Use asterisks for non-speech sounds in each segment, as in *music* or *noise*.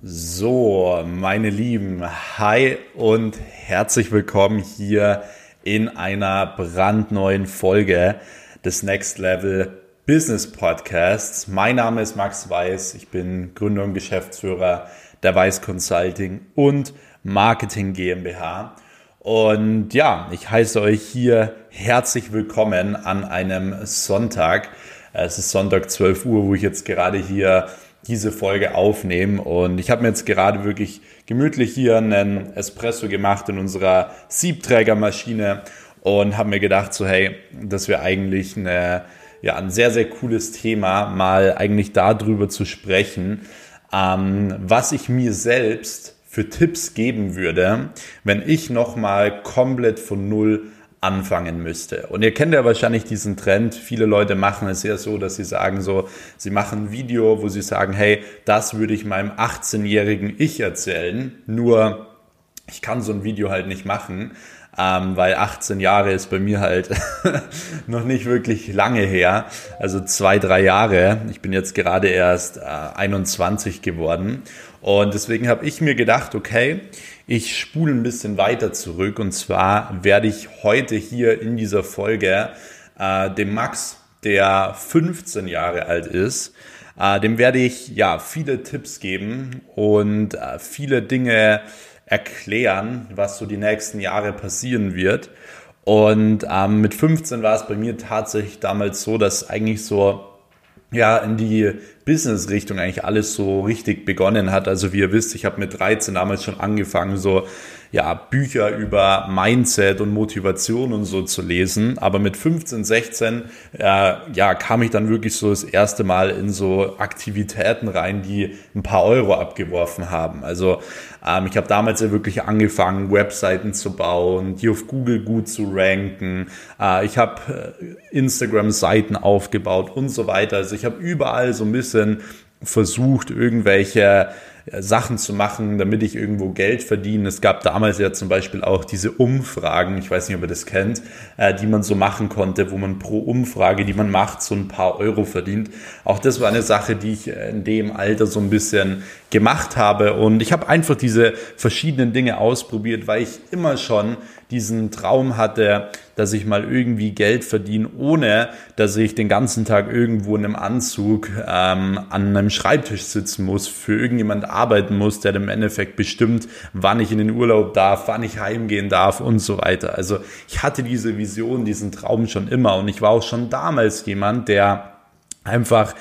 So, meine Lieben, hi und herzlich willkommen hier in einer brandneuen Folge des Next Level Business Podcasts. Mein Name ist Max Weiß, ich bin Gründer und Geschäftsführer der Weiß Consulting und Marketing GmbH. Und ja, ich heiße euch hier herzlich willkommen an einem Sonntag. Es ist Sonntag 12 Uhr, wo ich jetzt gerade hier diese Folge aufnehmen. Und ich habe mir jetzt gerade wirklich gemütlich hier einen Espresso gemacht in unserer Siebträgermaschine und habe mir gedacht, so hey, das wäre eigentlich eine, ja, ein sehr, sehr cooles Thema, mal eigentlich darüber zu sprechen, ähm, was ich mir selbst für Tipps geben würde, wenn ich nochmal komplett von Null anfangen müsste. Und ihr kennt ja wahrscheinlich diesen Trend. Viele Leute machen es ja so, dass sie sagen so, sie machen ein Video, wo sie sagen, hey, das würde ich meinem 18-jährigen Ich erzählen. Nur ich kann so ein Video halt nicht machen, ähm, weil 18 Jahre ist bei mir halt *laughs* noch nicht wirklich lange her. Also zwei, drei Jahre. Ich bin jetzt gerade erst äh, 21 geworden. Und deswegen habe ich mir gedacht, okay, ich spule ein bisschen weiter zurück und zwar werde ich heute hier in dieser Folge äh, dem Max, der 15 Jahre alt ist, äh, dem werde ich ja viele Tipps geben und äh, viele Dinge erklären, was so die nächsten Jahre passieren wird. Und ähm, mit 15 war es bei mir tatsächlich damals so, dass eigentlich so ja in die Business-Richtung eigentlich alles so richtig begonnen hat. Also wie ihr wisst, ich habe mit 13 damals schon angefangen, so ja, Bücher über Mindset und Motivation und so zu lesen. Aber mit 15, 16, äh, ja, kam ich dann wirklich so das erste Mal in so Aktivitäten rein, die ein paar Euro abgeworfen haben. Also ähm, ich habe damals ja wirklich angefangen, Webseiten zu bauen, die auf Google gut zu ranken. Äh, ich habe äh, Instagram-Seiten aufgebaut und so weiter. Also ich habe überall so ein bisschen versucht, irgendwelche Sachen zu machen, damit ich irgendwo Geld verdiene. Es gab damals ja zum Beispiel auch diese Umfragen, ich weiß nicht, ob ihr das kennt, äh, die man so machen konnte, wo man pro Umfrage, die man macht, so ein paar Euro verdient. Auch das war eine Sache, die ich in dem Alter so ein bisschen gemacht habe. Und ich habe einfach diese verschiedenen Dinge ausprobiert, weil ich immer schon diesen Traum hatte, dass ich mal irgendwie Geld verdiene, ohne dass ich den ganzen Tag irgendwo in einem Anzug ähm, an einem Schreibtisch sitzen muss, für irgendjemand arbeiten muss, der im Endeffekt bestimmt, wann ich in den Urlaub darf, wann ich heimgehen darf und so weiter. Also ich hatte diese Vision, diesen Traum schon immer und ich war auch schon damals jemand, der einfach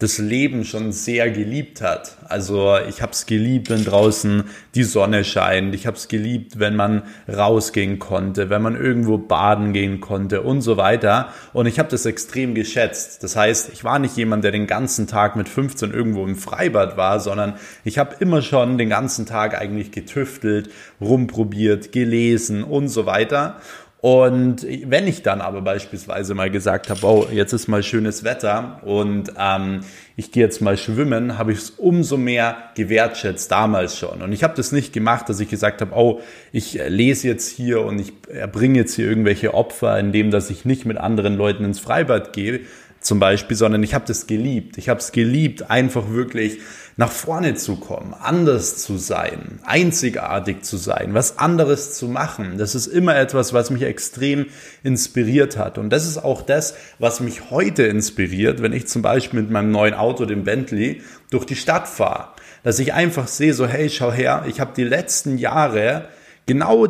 das Leben schon sehr geliebt hat. Also ich habe es geliebt, wenn draußen die Sonne scheint. Ich habe es geliebt, wenn man rausgehen konnte, wenn man irgendwo baden gehen konnte und so weiter. Und ich habe das extrem geschätzt. Das heißt, ich war nicht jemand, der den ganzen Tag mit 15 irgendwo im Freibad war, sondern ich habe immer schon den ganzen Tag eigentlich getüftelt, rumprobiert, gelesen und so weiter. Und wenn ich dann aber beispielsweise mal gesagt habe, oh, jetzt ist mal schönes Wetter und ähm, ich gehe jetzt mal schwimmen, habe ich es umso mehr gewertschätzt damals schon. Und ich habe das nicht gemacht, dass ich gesagt habe, oh, ich lese jetzt hier und ich erbringe jetzt hier irgendwelche Opfer, indem dass ich nicht mit anderen Leuten ins Freibad gehe, zum Beispiel, sondern ich habe das geliebt. Ich habe es geliebt, einfach wirklich nach vorne zu kommen, anders zu sein, einzigartig zu sein, was anderes zu machen. Das ist immer etwas, was mich extrem inspiriert hat. Und das ist auch das, was mich heute inspiriert, wenn ich zum Beispiel mit meinem neuen Auto, dem Bentley, durch die Stadt fahre. Dass ich einfach sehe, so hey, schau her, ich habe die letzten Jahre genau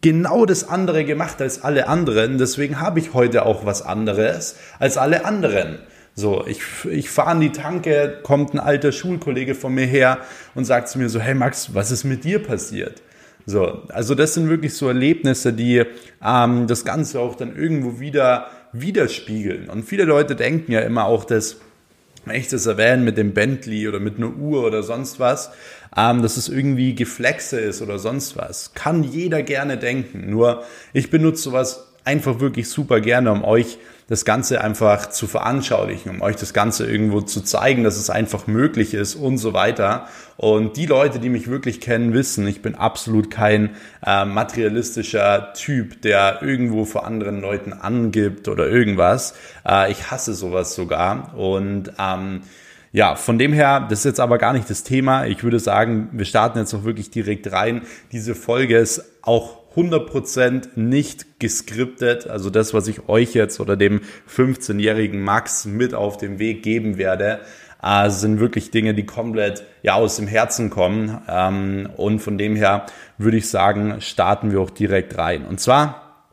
genau das andere gemacht als alle anderen. Deswegen habe ich heute auch was anderes als alle anderen. So, ich, ich fahre an die Tanke, kommt ein alter Schulkollege von mir her und sagt zu mir so, hey Max, was ist mit dir passiert? So, also das sind wirklich so Erlebnisse, die ähm, das Ganze auch dann irgendwo wieder widerspiegeln. Und viele Leute denken ja immer auch, dass wenn ich das erwähne mit dem Bentley oder mit einer Uhr oder sonst was, ähm, dass es irgendwie Geflexe ist oder sonst was. Kann jeder gerne denken. Nur ich benutze sowas einfach wirklich super gerne, um euch das Ganze einfach zu veranschaulichen, um euch das Ganze irgendwo zu zeigen, dass es einfach möglich ist und so weiter. Und die Leute, die mich wirklich kennen, wissen, ich bin absolut kein äh, materialistischer Typ, der irgendwo vor anderen Leuten angibt oder irgendwas. Äh, ich hasse sowas sogar. Und ähm, Ja, von dem her, das ist jetzt aber gar nicht das Thema. Ich würde sagen, wir starten jetzt auch wirklich direkt rein. Diese Folge ist auch 100% nicht geskriptet. Also das, was ich euch jetzt oder dem 15-jährigen Max mit auf den Weg geben werde, äh, sind wirklich Dinge, die komplett ja aus dem Herzen kommen. Ähm, und von dem her würde ich sagen, starten wir auch direkt rein. Und zwar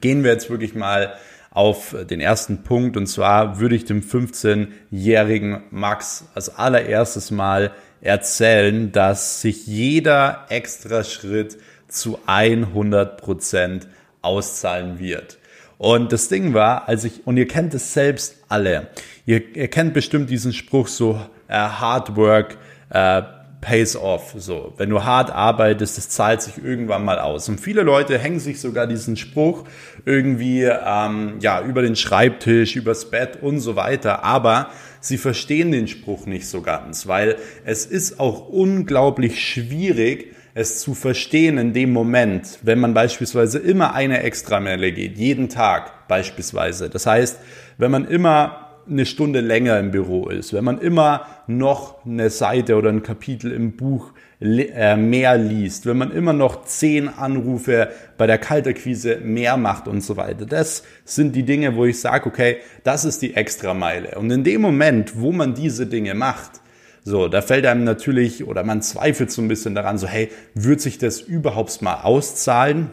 gehen wir jetzt wirklich mal auf den ersten Punkt. Und zwar würde ich dem 15-jährigen Max als allererstes mal erzählen, dass sich jeder extra Schritt zu 100 Prozent auszahlen wird. Und das Ding war, als ich, und ihr kennt es selbst alle, ihr, ihr kennt bestimmt diesen Spruch so, uh, Hard Work uh, pays off. So, wenn du hart arbeitest, das zahlt sich irgendwann mal aus. Und viele Leute hängen sich sogar diesen Spruch irgendwie ähm, ja über den Schreibtisch, übers Bett und so weiter. Aber sie verstehen den Spruch nicht so ganz, weil es ist auch unglaublich schwierig, es zu verstehen in dem Moment, wenn man beispielsweise immer eine Extrameile geht, jeden Tag beispielsweise. Das heißt, wenn man immer eine Stunde länger im Büro ist, wenn man immer noch eine Seite oder ein Kapitel im Buch äh, mehr liest, wenn man immer noch zehn Anrufe bei der Kalterquise mehr macht und so weiter. Das sind die Dinge, wo ich sage, okay, das ist die Extrameile. Und in dem Moment, wo man diese Dinge macht, so, da fällt einem natürlich oder man zweifelt so ein bisschen daran, so, hey, wird sich das überhaupt mal auszahlen?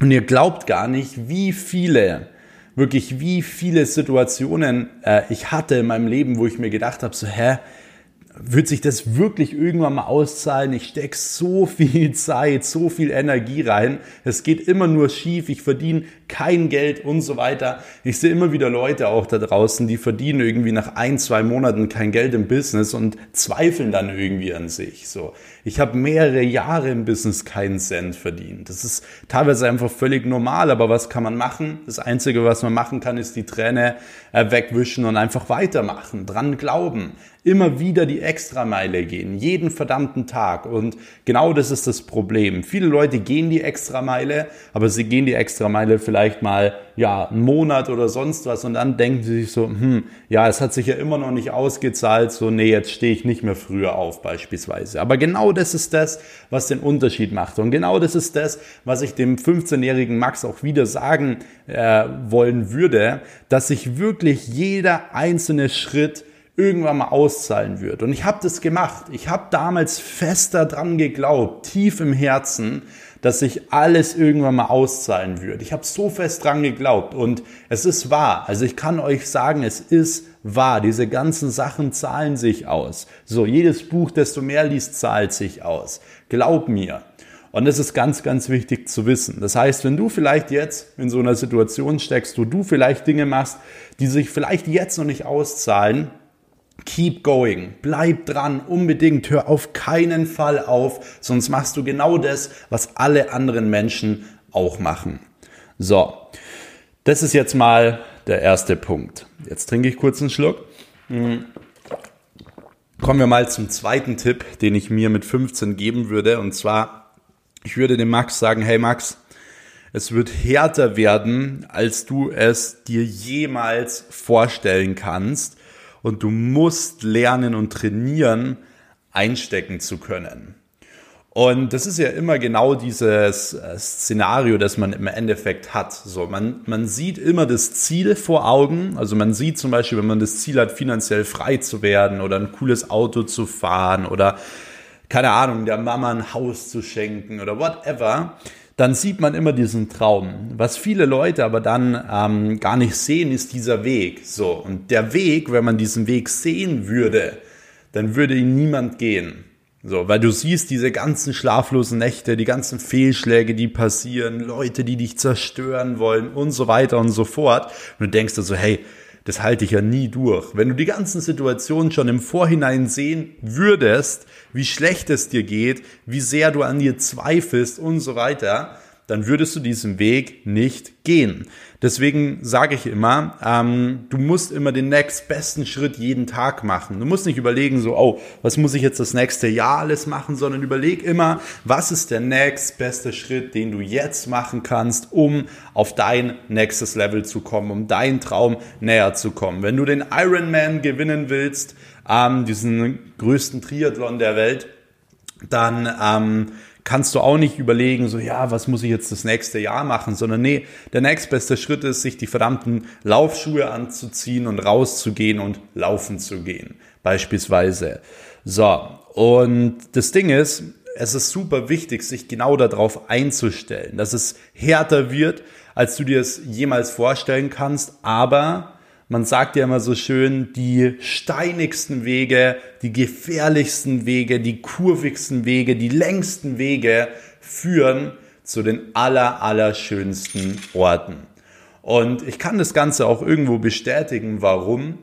Und ihr glaubt gar nicht, wie viele wirklich, wie viele Situationen äh, ich hatte in meinem Leben, wo ich mir gedacht habe, so, hä, wird sich das wirklich irgendwann mal auszahlen? Ich stecke so viel Zeit, so viel Energie rein. Es geht immer nur schief. Ich verdiene kein Geld und so weiter. Ich sehe immer wieder Leute auch da draußen, die verdienen irgendwie nach ein, zwei Monaten kein Geld im Business und zweifeln dann irgendwie an sich. So. Ich habe mehrere Jahre im Business keinen Cent verdient. Das ist teilweise einfach völlig normal, aber was kann man machen? Das Einzige, was man machen kann, ist die Träne wegwischen und einfach weitermachen, dran glauben immer wieder die Extrameile gehen, jeden verdammten Tag. Und genau das ist das Problem. Viele Leute gehen die Extrameile, aber sie gehen die Extrameile vielleicht mal ja, einen Monat oder sonst was und dann denken sie sich so, hm, ja, es hat sich ja immer noch nicht ausgezahlt, so, nee, jetzt stehe ich nicht mehr früher auf beispielsweise. Aber genau das ist das, was den Unterschied macht und genau das ist das, was ich dem 15-jährigen Max auch wieder sagen äh, wollen würde, dass sich wirklich jeder einzelne Schritt irgendwann mal auszahlen wird. Und ich habe das gemacht. Ich habe damals fest daran geglaubt, tief im Herzen, dass sich alles irgendwann mal auszahlen wird. Ich habe so fest dran geglaubt und es ist wahr. Also ich kann euch sagen, es ist wahr. Diese ganzen Sachen zahlen sich aus. So, jedes Buch, desto mehr liest, zahlt sich aus. Glaub mir. Und das ist ganz, ganz wichtig zu wissen. Das heißt, wenn du vielleicht jetzt in so einer Situation steckst, wo du vielleicht Dinge machst, die sich vielleicht jetzt noch nicht auszahlen, Keep going, bleib dran, unbedingt, hör auf keinen Fall auf, sonst machst du genau das, was alle anderen Menschen auch machen. So, das ist jetzt mal der erste Punkt. Jetzt trinke ich kurz einen Schluck. Hm. Kommen wir mal zum zweiten Tipp, den ich mir mit 15 geben würde. Und zwar, ich würde dem Max sagen, hey Max, es wird härter werden, als du es dir jemals vorstellen kannst und du musst lernen und trainieren, einstecken zu können. Und das ist ja immer genau dieses äh, Szenario, das man im Endeffekt hat. So, man, man sieht immer das Ziel vor Augen. Also man sieht zum Beispiel, wenn man das Ziel hat, finanziell frei zu werden oder ein cooles Auto zu fahren oder keine Ahnung, der Mama ein Haus zu schenken oder whatever dann sieht man immer diesen Traum. Was viele Leute aber dann ähm, gar nicht sehen, ist dieser Weg. So und der Weg, wenn man diesen Weg sehen würde, dann würde ihn niemand gehen. So, weil du siehst diese ganzen schlaflosen Nächte, die ganzen Fehlschläge, die passieren, Leute, die dich zerstören wollen und so weiter und so fort. Und du denkst dir so, hey, das halte ich ja nie durch. Wenn du die ganzen Situationen schon im Vorhinein sehen würdest, wie schlecht es dir geht, wie sehr du an dir zweifelst und so weiter, dann würdest du diesen Weg nicht gehen. Deswegen sage ich immer, ähm, du musst immer den nächstbesten Schritt jeden Tag machen. Du musst nicht überlegen, so, oh, was muss ich jetzt das nächste Jahr alles machen, sondern überleg immer, was ist der nächstbeste Schritt, den du jetzt machen kannst, um auf dein nächstes Level zu kommen, um deinen Traum näher zu kommen. Wenn du den Ironman gewinnen willst, ähm, diesen größten Triathlon der Welt, dann ähm, kannst du auch nicht überlegen, so ja, was muss ich jetzt das nächste Jahr machen, sondern nee, der nächstbeste Schritt ist, sich die verdammten Laufschuhe anzuziehen und rauszugehen und laufen zu gehen, beispielsweise. So, und das Ding ist, es ist super wichtig, sich genau darauf einzustellen, dass es härter wird, als du dir es jemals vorstellen kannst, aber man sagt ja immer so schön, die steinigsten Wege, die gefährlichsten Wege, die kurvigsten Wege, die längsten Wege führen zu den aller, aller schönsten Orten. Und ich kann das Ganze auch irgendwo bestätigen. Warum?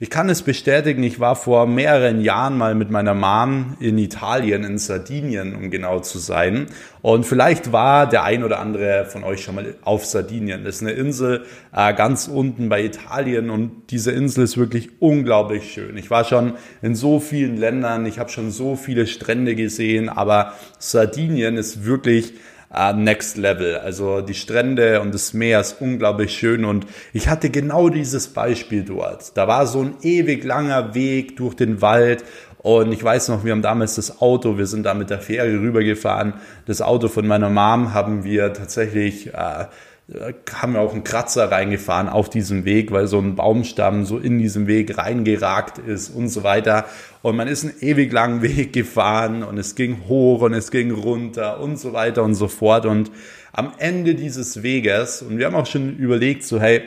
Ich kann es bestätigen, ich war vor mehreren Jahren mal mit meiner Mom in Italien, in Sardinien, um genau zu sein. Und vielleicht war der ein oder andere von euch schon mal auf Sardinien. Das ist eine Insel äh, ganz unten bei Italien und diese Insel ist wirklich unglaublich schön. Ich war schon in so vielen Ländern, ich habe schon so viele Strände gesehen, aber Sardinien ist wirklich uh, next level. Also die Strände und das Meer ist unglaublich schön und ich hatte genau dieses Beispiel dort. Da war so ein ewig langer Weg durch den Wald und ich weiß noch, wir haben damals das Auto, wir sind da mit der Fähre rübergefahren. Das Auto von meiner Mom haben wir tatsächlich äh, haben wir auch einen Kratzer reingefahren auf diesem Weg, weil so ein Baumstamm so in diesem Weg reingeragt ist und so weiter. Und man ist einen ewig langen Weg gefahren und es ging hoch und es ging runter und so weiter und so fort. Und am Ende dieses Weges, und wir haben auch schon überlegt, so hey,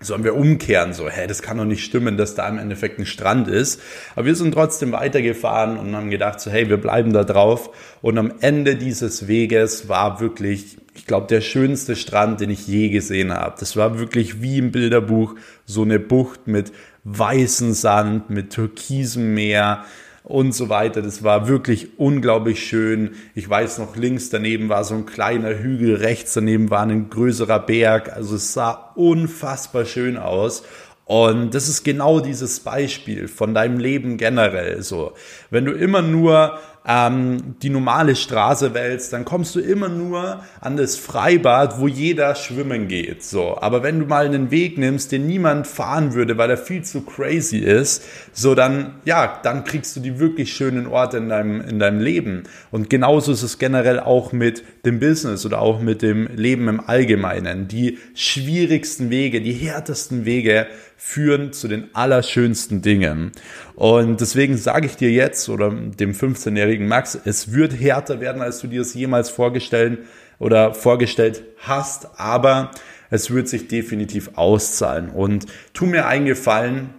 sollen wir umkehren, so, hä, das kann doch nicht stimmen, dass da im Endeffekt ein Strand ist. Aber wir sind trotzdem weitergefahren und haben gedacht, so, hey, wir bleiben da drauf. Und am Ende dieses Weges war wirklich ich glaube, der schönste Strand, den ich je gesehen habe. Das war wirklich wie im Bilderbuch so eine Bucht mit weißem Sand, mit türkisem Meer und so weiter. Das war wirklich unglaublich schön. Ich weiß noch, links daneben war so ein kleiner Hügel, rechts daneben war ein größerer Berg. Also es sah unfassbar schön aus. Und das ist genau dieses Beispiel von deinem Leben generell so. Wenn du immer nur ähm, die normale Straße wählst, dann kommst du immer nur an das Freibad, wo jeder schwimmen geht. So, aber wenn du mal einen Weg nimmst, den niemand fahren würde, weil er viel zu crazy ist, so dann ja, dann kriegst du die wirklich schönen Orte in deinem in deinem Leben. Und genauso ist es generell auch mit dem Business oder auch mit dem Leben im Allgemeinen. Die schwierigsten Wege, die härtesten Wege führen zu den allerschönsten Dingen. Und deswegen sage ich dir jetzt oder dem 15-jährigen Max, es wird härter werden, als du dir es jemals vorgestellt oder vorgestellt hast, aber es wird sich definitiv auszahlen. Und tu mir einen Gefallen,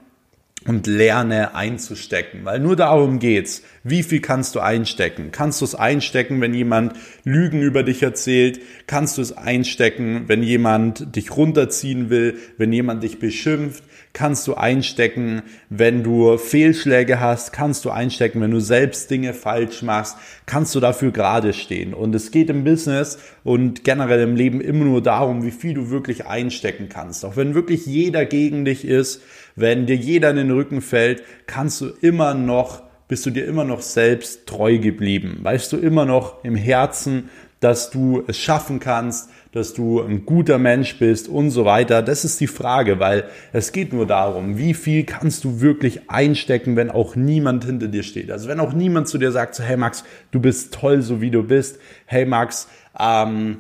und lerne einzustecken, weil nur darum geht's. Wie viel kannst du einstecken? Kannst du es einstecken, wenn jemand Lügen über dich erzählt? Kannst du es einstecken, wenn jemand dich runterziehen will, wenn jemand dich beschimpft? Kannst du einstecken, wenn du Fehlschläge hast? Kannst du einstecken, wenn du selbst Dinge falsch machst? Kannst du dafür gerade stehen? Und es geht im Business und generell im Leben immer nur darum, wie viel du wirklich einstecken kannst. Auch wenn wirklich jeder gegen dich ist, wenn dir jeder in den Rücken fällt, kannst du immer noch, bist du dir immer noch selbst treu geblieben. Weißt du immer noch im Herzen, dass du es schaffen kannst, dass du ein guter Mensch bist und so weiter. Das ist die Frage, weil es geht nur darum, wie viel kannst du wirklich einstecken, wenn auch niemand hinter dir steht. Also wenn auch niemand zu dir sagt, so, hey Max, du bist toll, so wie du bist. Hey Max, ähm,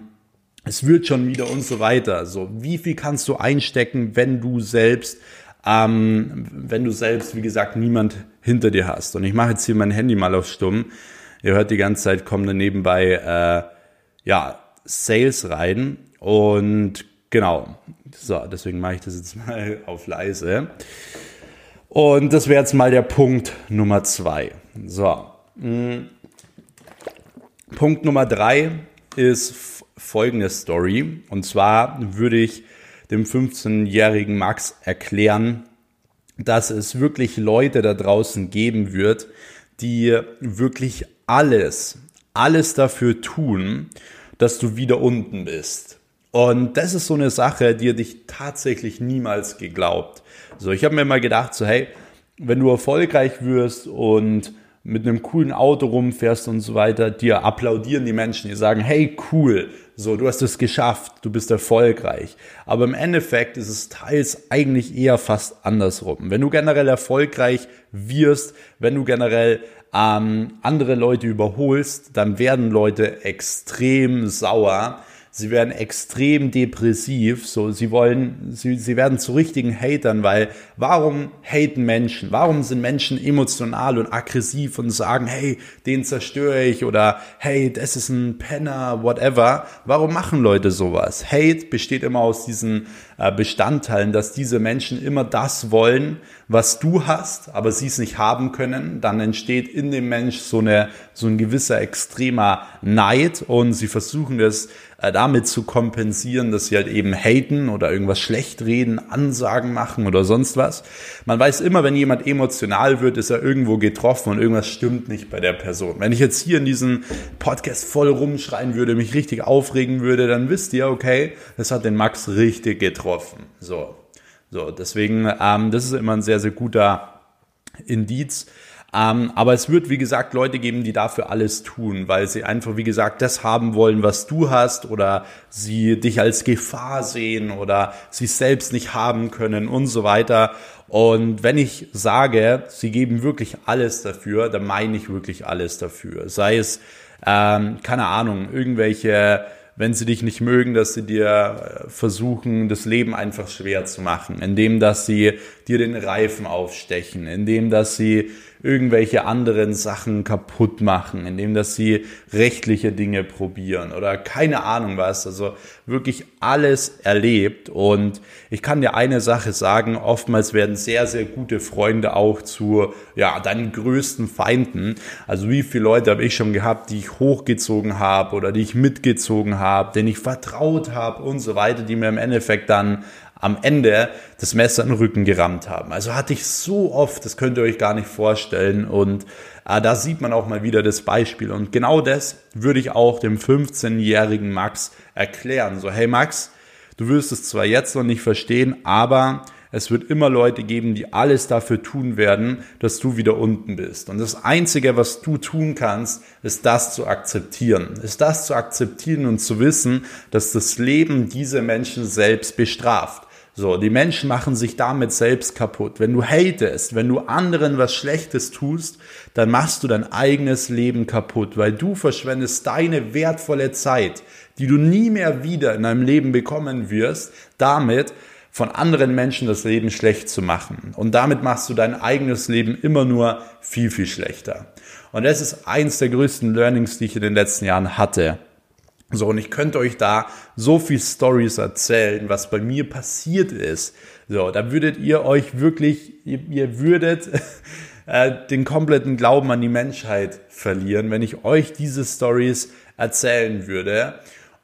es wird schon wieder und so weiter. So, wie viel kannst du einstecken, wenn du selbst ähm, wenn du selbst, wie gesagt, niemand hinter dir hast. Und ich mache jetzt hier mein Handy mal auf Stumm. Ihr hört die ganze Zeit, kommen da nebenbei äh, ja, Sales rein. Und genau, so, deswegen mache ich das jetzt *laughs* mal auf leise. Und das wäre jetzt mal der Punkt Nummer zwei. So. Mh. Punkt Nummer drei ist folgende Story. Und zwar würde ich dem 15-jährigen Max erklären, dass es wirklich Leute da draußen geben wird, die wirklich alles, alles dafür tun, dass du wieder unten bist. Und das ist so eine Sache, die hätte ich tatsächlich niemals geglaubt. So, ich habe mir immer gedacht, so hey, wenn du erfolgreich wirst und mit einem coolen Auto rumfährst und so weiter, dir applaudieren die Menschen, die sagen, hey, cool, so, du hast es geschafft, du bist erfolgreich. Aber im Endeffekt ist es teils eigentlich eher fast andersrum. Wenn du generell erfolgreich wirst, wenn du generell ähm, andere Leute überholst, dann werden Leute extrem sauer, sie werden extrem depressiv, so sie wollen, sie, sie werden zu richtigen Hatern, weil warum haten Menschen? Warum sind Menschen emotional und aggressiv und sagen, hey, den zerstöre ich oder hey, das ist ein Penner, whatever? Warum machen Leute sowas? Hate besteht immer aus diesen Bestandteilen, dass diese Menschen immer das wollen, was du hast, aber sie es nicht haben können. Dann entsteht in dem Mensch so eine, so ein gewisser extremer Neid und sie versuchen das äh, damit zu kompensieren, dass sie halt eben haten oder irgendwas schlecht reden, Ansagen machen oder sonst was. Man weiß immer, wenn jemand emotional wird, ist er irgendwo getroffen und irgendwas stimmt nicht bei der Person. Wenn ich jetzt hier in diesem Podcast voll rumschreien würde, mich richtig aufregen würde, dann wisst ihr, okay, das hat den Max richtig getroffen. So, so deswegen, ähm, das ist immer ein sehr, sehr guter Indiz. Ähm, aber es wird, wie gesagt, Leute geben, die dafür alles tun, weil sie einfach, wie gesagt, das haben wollen, was du hast oder sie dich als Gefahr sehen oder sie selbst nicht haben können und so weiter. Und wenn ich sage, sie geben wirklich alles dafür, dann meine ich wirklich alles dafür. Sei es, ähm, keine Ahnung, irgendwelche wenn sie dich nicht mögen, dass sie dir äh, versuchen, das Leben einfach schwer zu machen, indem dass sie dir den Reifen aufstechen, indem dass sie irgendwelche anderen Sachen kaputt machen, indem dass sie rechtliche Dinge probieren oder keine Ahnung was. Also wirklich alles erlebt. Und ich kann dir eine Sache sagen, oftmals werden sehr, sehr gute Freunde auch zu, ja, deinen größten Feinden. Also wie viele Leute habe ich schon gehabt, die ich hochgezogen habe oder die ich mitgezogen habe, denen ich vertraut habe und so weiter, die mir im Endeffekt dann am Ende das Messer in den Rücken gerammt haben. Also hatte ich so oft, das könnt ihr euch gar nicht vorstellen. Und äh, da sieht man auch mal wieder das Beispiel. Und genau das würde ich auch dem 15-jährigen Max erklären. So, hey Max, du wirst es zwar jetzt noch nicht verstehen, aber es wird immer Leute geben, die alles dafür tun werden, dass du wieder unten bist. Und das Einzige, was du tun kannst, ist das zu akzeptieren. Ist das zu akzeptieren und zu wissen, dass das Leben diese Menschen selbst bestraft. So, die Menschen machen sich damit selbst kaputt. Wenn du hatest, wenn du anderen was Schlechtes tust, dann machst du dein eigenes Leben kaputt, weil du verschwendest deine wertvolle Zeit, die du nie mehr wieder in deinem Leben bekommen wirst, damit von anderen Menschen das Leben schlecht zu machen. Und damit machst du dein eigenes Leben immer nur viel, viel schlechter. Und das ist eins der größten Learnings, die ich in den letzten Jahren hatte. So, und ich könnte euch da so viel Stories erzählen, was bei mir passiert ist. So, da würdet ihr euch wirklich, ihr, ihr würdet *laughs* äh, den kompletten Glauben an die Menschheit verlieren, wenn ich euch diese Stories erzählen würde.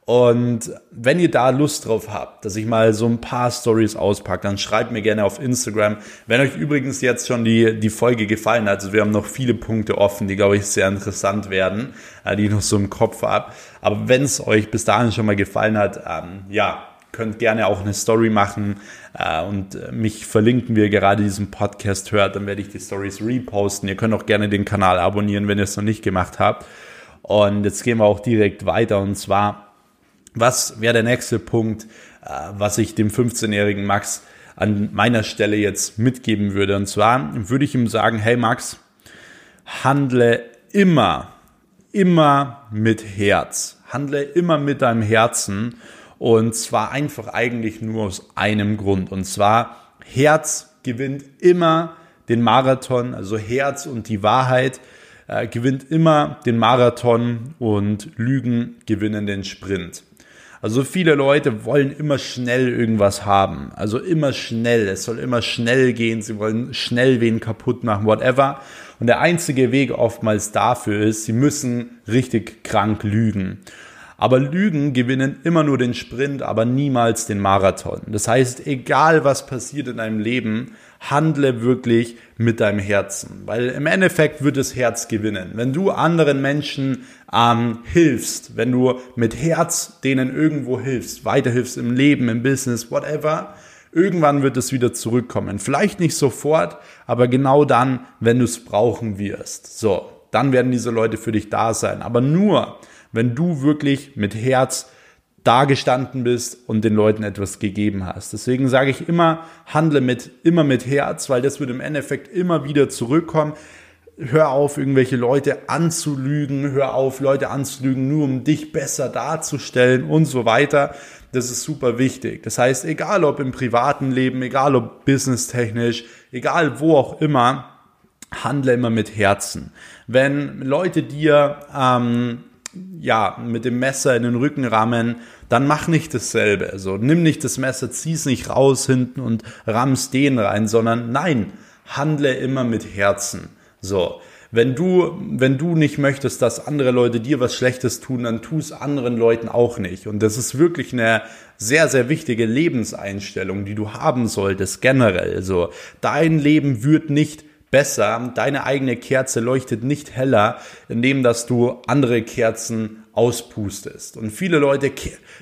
Und wenn ihr da Lust drauf habt, dass ich mal so ein paar Stories auspacke, dann schreibt mir gerne auf Instagram. Wenn euch übrigens jetzt schon die, die Folge gefallen hat, also wir haben noch viele Punkte offen, die, glaube ich, sehr interessant werden, äh, die ich noch so im Kopf habe. Aber wenn es euch bis dahin schon mal gefallen hat, ähm, ja, könnt gerne auch eine Story machen äh, und äh, mich verlinken, wie ihr gerade diesen Podcast hört, dann werde ich die Stories reposten. Ihr könnt auch gerne den Kanal abonnieren, wenn ihr es noch nicht gemacht habt. Und jetzt gehen wir auch direkt weiter und zwar was wäre der nächste Punkt, äh, was ich dem 15-jährigen Max an meiner Stelle jetzt mitgeben würde? Und zwar würde ich ihm sagen, hey Max, handle immer, immer mit Herz. Handle immer mit deinem Herzen. Und zwar einfach eigentlich nur aus einem Grund. Und zwar, Herz gewinnt immer den Marathon, also Herz und die Wahrheit äh, gewinnt immer den Marathon und Lügen gewinnen den Sprint. Also viele Leute wollen immer schnell irgendwas haben. Also immer schnell. Es soll immer schnell gehen. Sie wollen schnell wen kaputt machen, whatever. Und der einzige Weg oftmals dafür ist, sie müssen richtig krank lügen. Aber Lügen gewinnen immer nur den Sprint, aber niemals den Marathon. Das heißt, egal was passiert in deinem Leben, handle wirklich mit deinem Herzen. Weil im Endeffekt wird das Herz gewinnen. Wenn du anderen Menschen ähm, hilfst, wenn du mit Herz denen irgendwo hilfst, weiterhilfst im Leben, im Business, whatever, irgendwann wird es wieder zurückkommen. Vielleicht nicht sofort, aber genau dann, wenn du es brauchen wirst. So, dann werden diese Leute für dich da sein. Aber nur, wenn du wirklich mit Herz dagestanden bist und den Leuten etwas gegeben hast. Deswegen sage ich immer, handle mit, immer mit Herz, weil das wird im Endeffekt immer wieder zurückkommen. Hör auf, irgendwelche Leute anzulügen, hör auf, Leute anzulügen, nur um dich besser darzustellen und so weiter. Das ist super wichtig. Das heißt, egal ob im privaten Leben, egal ob businesstechnisch, egal wo auch immer, handle immer mit Herzen. Wenn Leute dir ähm, ja, mit dem Messer in den Rücken rammen, dann mach nicht dasselbe. Also nimm nicht das Messer, zieh's nicht raus hinten und rammst den rein, sondern nein, handle immer mit Herzen. So. Wenn du, wenn du nicht möchtest, dass andere Leute dir was Schlechtes tun, dann tu es anderen Leuten auch nicht. Und das ist wirklich eine sehr, sehr wichtige Lebenseinstellung, die du haben solltest, generell. Also, dein Leben wird nicht besser, deine eigene Kerze leuchtet nicht heller, indem dass du andere Kerzen auspustest. Und viele Leute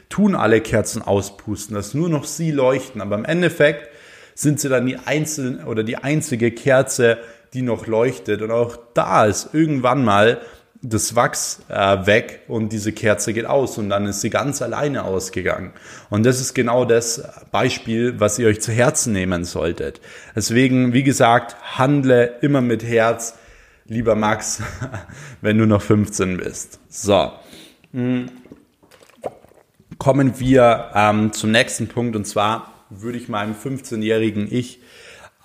tun alle Kerzen auspusten, dass nur noch sie leuchten, aber im Endeffekt sind sie dann die einzelne oder die einzige Kerze, die noch leuchtet. Und auch da ist irgendwann mal das Wachs äh, weg und diese Kerze geht aus und dann ist sie ganz alleine ausgegangen. Und das ist genau das Beispiel, was ihr euch zu Herzen nehmen solltet. Deswegen, wie gesagt, handle immer mit Herz, lieber Max, *laughs* wenn du noch 15 bist. So. Hm. Kommen wir ähm, zum nächsten Punkt und zwar würde ich meinem 15-jährigen Ich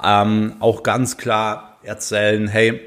ähm, auch ganz klar erzählen, hey,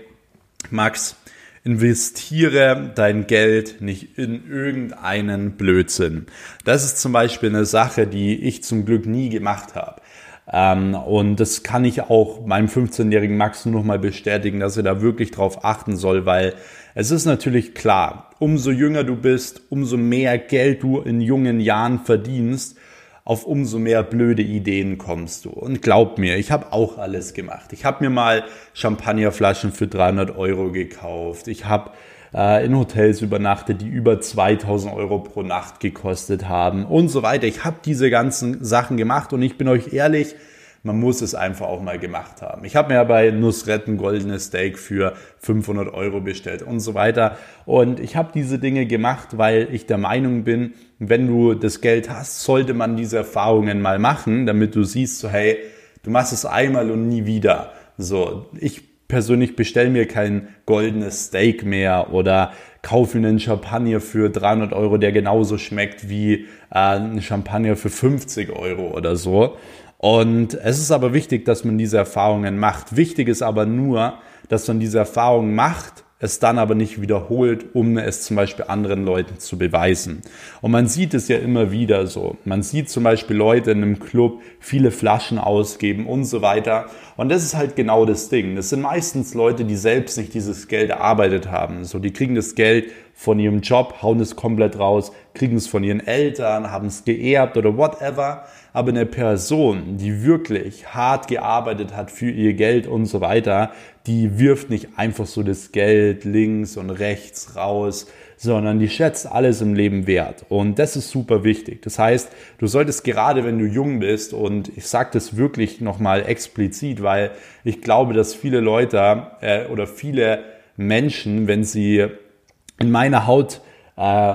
Max, investiere dein Geld nicht in irgendeinen Blödsinn. Das ist zum Beispiel eine Sache, die ich zum Glück nie gemacht habe. Ähm, und das kann ich auch meinem 15-jährigen Max nur noch mal bestätigen, dass er da wirklich drauf achten soll, weil es ist natürlich klar, umso jünger du bist, umso mehr Geld du in jungen Jahren verdienst, auf umso mehr blöde Ideen kommst du. Und glaub mir, ich habe auch alles gemacht. Ich habe mir mal Champagnerflaschen für 300 Euro gekauft. Ich habe äh, in Hotels übernachtet, die über 2000 Euro pro Nacht gekostet haben und so weiter. Ich habe diese ganzen Sachen gemacht und ich bin euch ehrlich, man muss es einfach auch mal gemacht haben. Ich habe mir ja bei Nussret ein goldenes Steak für 500 Euro bestellt und so weiter. Und ich habe diese Dinge gemacht, weil ich der Meinung bin, wenn du das Geld hast, sollte man diese Erfahrungen mal machen, damit du siehst, so hey, du machst es einmal und nie wieder. So, ich persönlich bestelle mir kein goldenes Steak mehr oder kaufe einen Champagner für 300 Euro, der genauso schmeckt wie äh, ein Champagner für 50 Euro oder so. Und es ist aber wichtig, dass man diese Erfahrungen macht. Wichtig ist aber nur, dass man diese Erfahrungen macht, es dann aber nicht wiederholt, um es zum Beispiel anderen Leuten zu beweisen. Und man sieht es ja immer wieder so. Man sieht zum Beispiel Leute in einem Club viele Flaschen ausgeben und so weiter. Und das ist halt genau das Ding. Das sind meistens Leute, die selbst nicht dieses Geld erarbeitet haben. So, die kriegen das Geld von ihrem Job, hauen es komplett raus, kriegen es von ihren Eltern, haben es geerbt oder whatever aber eine Person, die wirklich hart gearbeitet hat für ihr Geld und so weiter, die wirft nicht einfach so das Geld links und rechts raus, sondern die schätzt alles im Leben wert. Und das ist super wichtig. Das heißt, du solltest gerade, wenn du jung bist, und ich sage das wirklich nochmal explizit, weil ich glaube, dass viele Leute äh, oder viele Menschen, wenn sie in meiner Haut äh,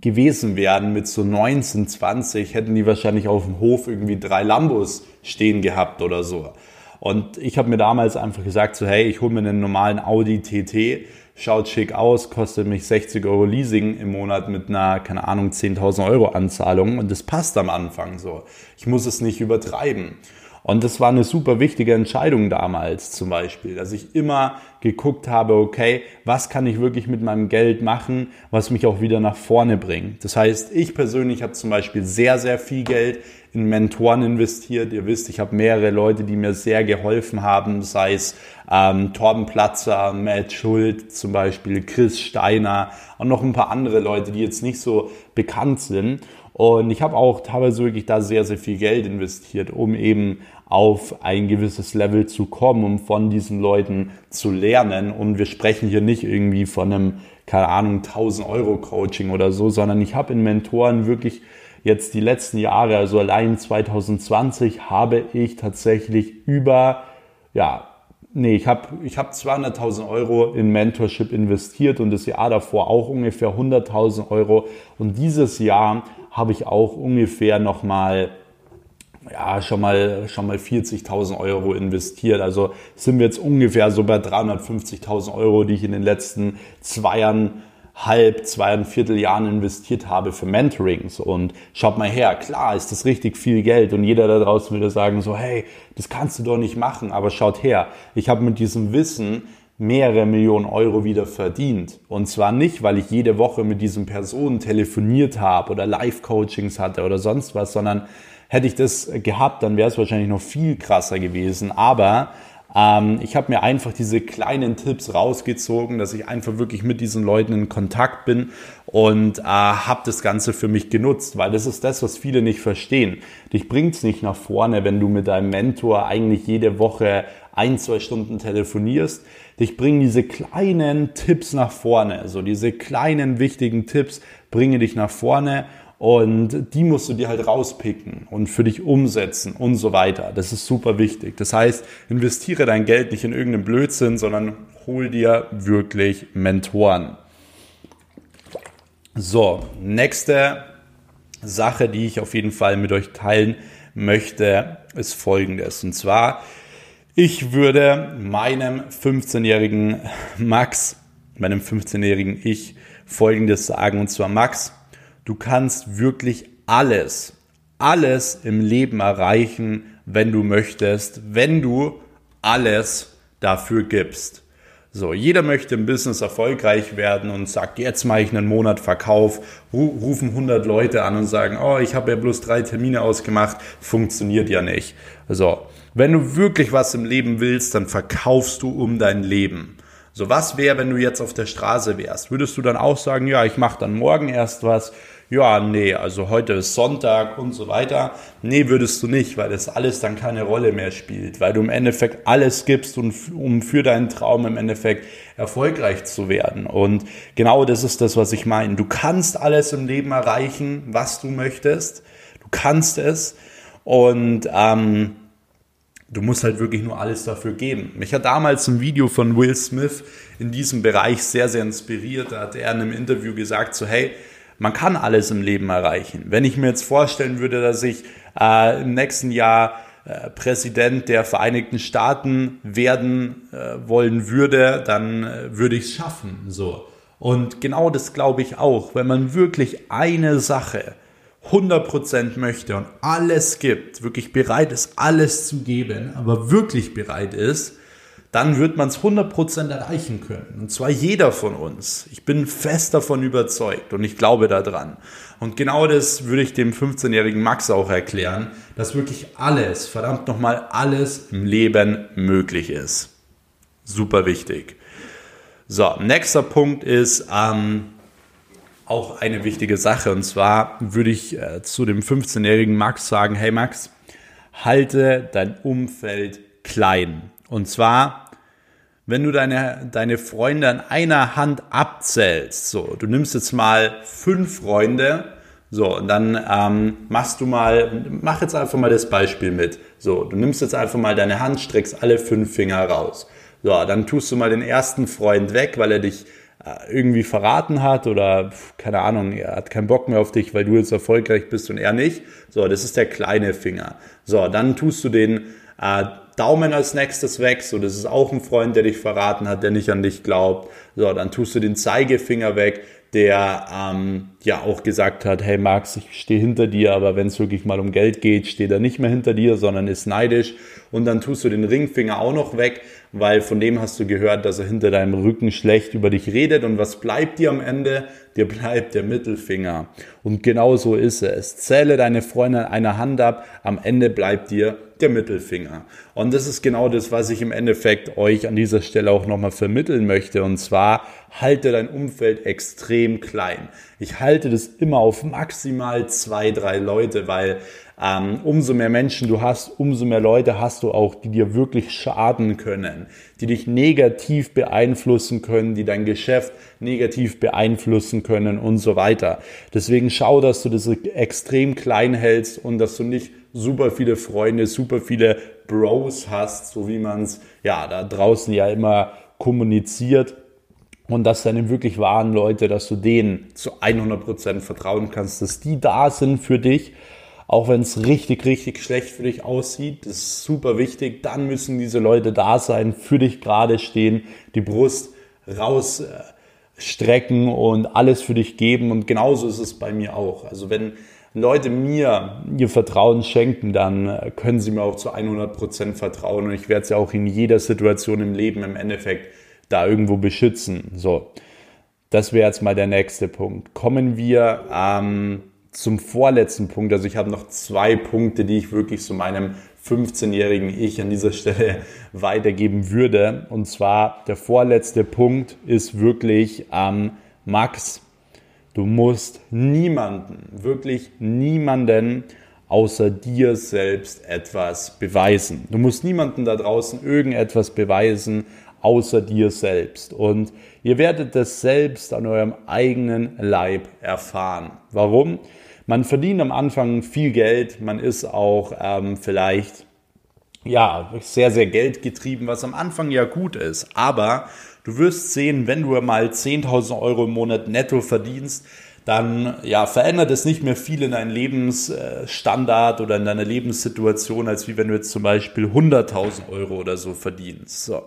gewesen wären mit so 19, 20, hätten die wahrscheinlich auf dem Hof irgendwie drei Lambos stehen gehabt oder so. Und ich habe mir damals einfach gesagt, so hey, ich hole mir einen normalen Audi TT, schaut schick aus, kostet mich 60 Euro Leasing im Monat mit einer, keine Ahnung, 10.000 Euro Anzahlung und das passt am Anfang so. Ich muss es nicht übertreiben. Und das war eine super wichtige Entscheidung damals zum Beispiel, dass ich immer geguckt habe, okay, was kann ich wirklich mit meinem Geld machen, was mich auch wieder nach vorne bringt. Das heißt, ich persönlich habe zum Beispiel sehr, sehr viel Geld in Mentoren investiert. Ihr wisst, ich habe mehrere Leute, die mir sehr geholfen haben, sei es ähm, Torben Platzer, Matt Schuld zum Beispiel, Chris Steiner und noch ein paar andere Leute, die jetzt nicht so bekannt sind. Und ich habe auch teilweise wirklich da sehr, sehr viel Geld investiert, um eben auf ein gewisses Level zu kommen, um von diesen Leuten zu lernen. Und wir sprechen hier nicht irgendwie von einem, keine Ahnung, 1000 Euro Coaching oder so, sondern ich habe in Mentoren wirklich jetzt die letzten Jahre, also allein 2020, habe ich tatsächlich über, ja, nee, ich habe ich hab 200.000 Euro in Mentorship investiert und das Jahr davor auch ungefähr 100.000 Euro. Und dieses Jahr habe ich auch ungefähr nochmal ja, schon mal, schon mal 40.000 Euro investiert. Also sind wir jetzt ungefähr so bei 350.000 Euro, die ich in den letzten zwei Jahren halb, zweieinviertel Jahren investiert habe für Mentorings. Und schaut mal her, klar ist das richtig viel Geld und jeder da draußen würde sagen so, hey, das kannst du doch nicht machen. Aber schaut her, ich habe mit diesem Wissen mehrere Millionen Euro wieder verdient. Und zwar nicht, weil ich jede Woche mit diesen Personen telefoniert habe oder Live-Coachings hatte oder sonst was, sondern hätte ich das gehabt, dann wäre es wahrscheinlich noch viel krasser gewesen. Aber ähm, ich habe mir einfach diese kleinen Tipps rausgezogen, dass ich einfach wirklich mit diesen Leuten in Kontakt bin und äh, habe das Ganze für mich genutzt, weil das ist das, was viele nicht verstehen. Dich bringt's nicht nach vorne, wenn du mit deinem Mentor eigentlich jede Woche ein, zwei Stunden telefonierst. Dich bringen diese kleinen Tipps nach vorne. Also diese kleinen wichtigen Tipps bringen dich nach vorne und die musst du dir halt rauspicken und für dich umsetzen und so weiter. Das ist super wichtig. Das heißt, investiere dein Geld nicht in irgendeinen Blödsinn, sondern hol dir wirklich Mentoren. So, nächste Sache, die ich auf jeden Fall mit euch teilen möchte, ist folgendes. Und zwar, ich würde meinem 15-jährigen Max, meinem 15-jährigen Ich folgendes sagen. Und zwar, Max, Du kannst wirklich alles, alles im Leben erreichen, wenn du möchtest, wenn du alles dafür gibst. So, jeder möchte im Business erfolgreich werden und sagt, jetzt mache ich einen Monat Verkauf, rufen 100 Leute an und sagen, oh, ich habe ja bloß drei Termine ausgemacht, funktioniert ja nicht. So, wenn du wirklich was im Leben willst, dann verkaufst du um dein Leben. So, was wäre, wenn du jetzt auf der Straße wärst? Würdest du dann auch sagen, ja, ich mache dann morgen erst was? Ja, nee, also heute ist Sonntag und so weiter. Nee, würdest du nicht, weil das alles dann keine Rolle mehr spielt, weil du im Endeffekt alles gibst, um für deinen Traum im Endeffekt erfolgreich zu werden. Und genau das ist das, was ich meine. Du kannst alles im Leben erreichen, was du möchtest. Du kannst es. Und ähm, Du musst halt wirklich nur alles dafür geben. Mich hat damals ein Video von Will Smith in diesem Bereich sehr, sehr inspiriert. Da hat er in einem Interview gesagt, so hey, man kann alles im Leben erreichen. Wenn ich mir jetzt vorstellen würde, dass ich äh, im nächsten Jahr äh, Präsident der Vereinigten Staaten werden äh, wollen würde, dann äh, würde ich es schaffen. So. Und genau das glaube ich auch. Wenn man wirklich eine Sache 100% möchte und alles gibt, wirklich bereit ist, alles zu geben, aber wirklich bereit ist, dann wird man es 100% erreichen können. Und zwar jeder von uns. Ich bin fest davon überzeugt und ich glaube daran. Und genau das würde ich dem 15-jährigen Max auch erklären, dass wirklich alles, verdammt nochmal alles im Leben möglich ist. Super wichtig. So, nächster Punkt ist, ähm, auch eine wichtige Sache. Und zwar würde ich äh, zu dem 15-jährigen Max sagen, hey Max, halte dein Umfeld klein. Und zwar, wenn du deine, deine Freunde an einer Hand abzählst, so, du nimmst jetzt mal fünf Freunde, so, und dann ähm, machst du mal, mach jetzt einfach mal das Beispiel mit. So, du nimmst jetzt einfach mal deine Hand, streckst alle fünf Finger raus. So, dann tust du mal den ersten Freund weg, weil er dich äh, irgendwie verraten hat oder keine Ahnung, er hat keinen Bock mehr auf dich, weil du jetzt erfolgreich bist und er nicht. So, das ist der kleine Finger. So, dann tust du den äh, Daumen als nächstes weg, so das ist auch ein Freund, der dich verraten hat, der nicht an dich glaubt. So, dann tust du den Zeigefinger weg, der ähm, ja auch gesagt hat, hey Max, ich stehe hinter dir, aber wenn es wirklich mal um Geld geht, steht er nicht mehr hinter dir, sondern ist neidisch. Und dann tust du den Ringfinger auch noch weg, weil von dem hast du gehört, dass er hinter deinem Rücken schlecht über dich redet. Und was bleibt dir am Ende? Dir bleibt der Mittelfinger. Und genau so ist es. Zähle deine Freunde an einer Hand ab, am Ende bleibt dir der Mittelfinger. Und das ist genau das, was ich im Endeffekt euch an dieser Stelle auch nochmal vermitteln möchte. Und zwar halte dein Umfeld extrem klein. Ich halte das immer auf maximal zwei, drei Leute, weil ähm, umso mehr Menschen du hast, umso mehr Leute hast du auch, die dir wirklich schaden können, die dich negativ beeinflussen können, die dein Geschäft negativ beeinflussen können und so weiter. Deswegen schau, dass du das extrem klein hältst und dass du nicht super viele Freunde, super viele Bros hast, so wie man es ja da draußen ja immer kommuniziert und dass deine wirklich wahren Leute, dass du denen zu 100% vertrauen kannst, dass die da sind für dich, auch wenn es richtig, richtig schlecht für dich aussieht. Das ist super wichtig. Dann müssen diese Leute da sein, für dich gerade stehen, die Brust rausstrecken und alles für dich geben. Und genauso ist es bei mir auch. Also wenn Leute mir ihr Vertrauen schenken, dann können sie mir auch zu 100% vertrauen. Und ich werde sie auch in jeder Situation im Leben im Endeffekt da irgendwo beschützen. So, das wäre jetzt mal der nächste Punkt. Kommen wir ähm, zum vorletzten Punkt. Also ich habe noch zwei Punkte, die ich wirklich so meinem 15-jährigen Ich an dieser Stelle *laughs* weitergeben würde. Und zwar der vorletzte Punkt ist wirklich ähm, Max. Du musst niemanden, wirklich niemanden außer dir selbst etwas beweisen. Du musst niemanden da draußen irgendetwas beweisen, außer dir selbst. Und ihr werdet das selbst an eurem eigenen Leib erfahren. Warum? Man verdient am Anfang viel Geld, man ist auch ähm, vielleicht ja sehr, sehr geldgetrieben, was am Anfang ja gut ist. Aber du wirst sehen, wenn du mal 10.000 Euro im Monat netto verdienst, dann ja, verändert es nicht mehr viel in deinem Lebensstandard oder in deiner Lebenssituation, als wie wenn du jetzt zum Beispiel 100.000 Euro oder so verdienst. So.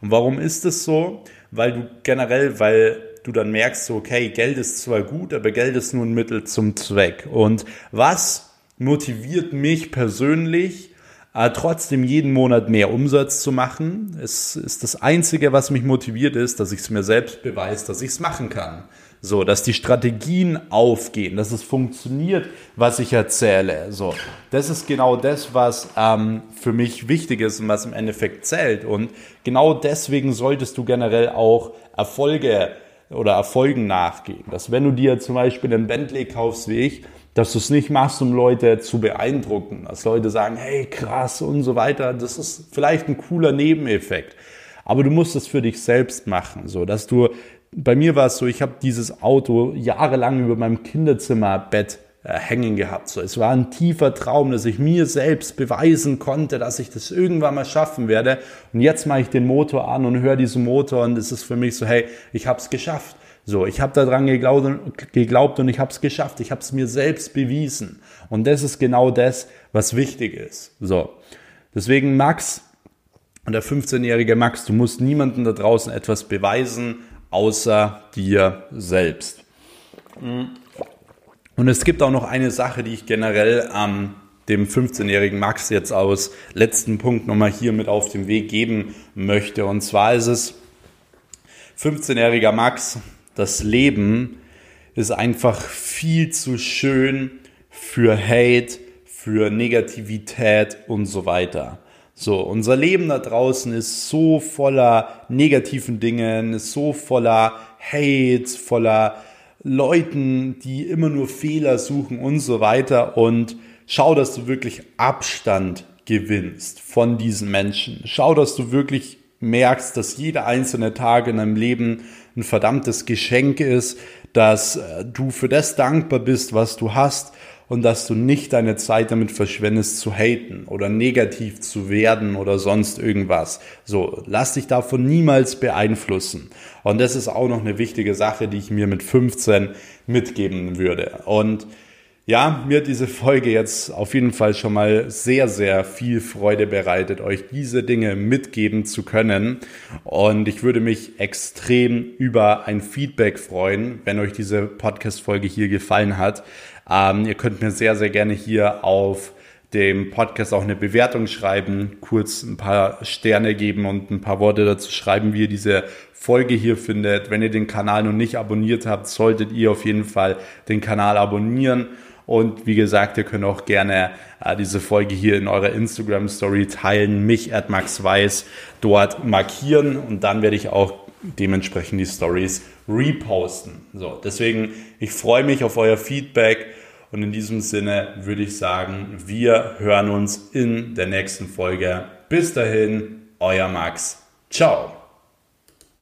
Und warum ist es so? Weil du generell, weil du dann merkst, so, okay, Geld ist zwar gut, aber Geld ist nur ein Mittel zum Zweck. Und was motiviert mich persönlich, äh, trotzdem jeden Monat mehr Umsatz zu machen? Es ist das Einzige, was mich motiviert ist, dass ich es mir selbst beweise, dass ich es machen kann. So, dass die Strategien aufgehen, dass es funktioniert, was ich erzähle. So, das ist genau das, was ähm, für mich wichtig ist und was im Endeffekt zählt. Und genau deswegen solltest du generell auch Erfolge oder Erfolgen nachgehen. Dass wenn du dir zum Beispiel einen Bentley kaufst wie ich, dass du es nicht machst, um Leute zu beeindrucken. Dass Leute sagen, hey, krass und so weiter. Das ist vielleicht ein cooler Nebeneffekt. Aber du musst es für dich selbst machen, so dass du bei mir war es so, ich habe dieses Auto jahrelang über meinem Kinderzimmerbett hängen gehabt. So, es war ein tiefer Traum, dass ich mir selbst beweisen konnte, dass ich das irgendwann mal schaffen werde. Und jetzt mache ich den Motor an und höre diesen Motor und es ist für mich so, hey, ich habe es geschafft. So, ich habe daran geglaubt, geglaubt und ich habe es geschafft. Ich habe es mir selbst bewiesen. Und das ist genau das, was wichtig ist. So, deswegen Max und der 15-jährige Max, du musst niemandem da draußen etwas beweisen außer dir selbst. Und es gibt auch noch eine Sache, die ich generell ähm, dem 15-jährigen Max jetzt aus letzten Punkt nochmal hier mit auf den Weg geben möchte. Und zwar ist es 15-jähriger Max, das Leben ist einfach viel zu schön für Hate, für Negativität und so weiter. So, unser Leben da draußen ist so voller negativen Dingen, ist so voller Hate, voller Leuten, die immer nur Fehler suchen und so weiter. Und schau, dass du wirklich Abstand gewinnst von diesen Menschen. Schau, dass du wirklich merkst, dass jeder einzelne Tag in deinem Leben ein verdammtes Geschenk ist, dass äh, du für das dankbar bist, was du hast und dass du nicht deine Zeit damit verschwendest zu haten oder negativ zu werden oder sonst irgendwas. So, lass dich davon niemals beeinflussen. Und das ist auch noch eine wichtige Sache, die ich mir mit 15 mitgeben würde. Und Ja, mir hat diese Folge jetzt auf jeden Fall schon mal sehr, sehr viel Freude bereitet, euch diese Dinge mitgeben zu können. Und ich würde mich extrem über ein Feedback freuen, wenn euch diese Podcast-Folge hier gefallen hat. Ähm, ihr könnt mir sehr, sehr gerne hier auf dem Podcast auch eine Bewertung schreiben, kurz ein paar Sterne geben und ein paar Worte dazu schreiben, wie ihr diese Folge hier findet. Wenn ihr den Kanal noch nicht abonniert habt, solltet ihr auf jeden Fall den Kanal abonnieren und wie gesagt, ihr könnt auch gerne äh, diese Folge hier in eurer Instagram Story teilen, mich at Max Weiß dort markieren und dann werde ich auch dementsprechend die Stories reposten. So, deswegen, ich freue mich auf euer Feedback und in diesem Sinne würde ich sagen, wir hören uns in der nächsten Folge. Bis dahin, euer Max. Ciao.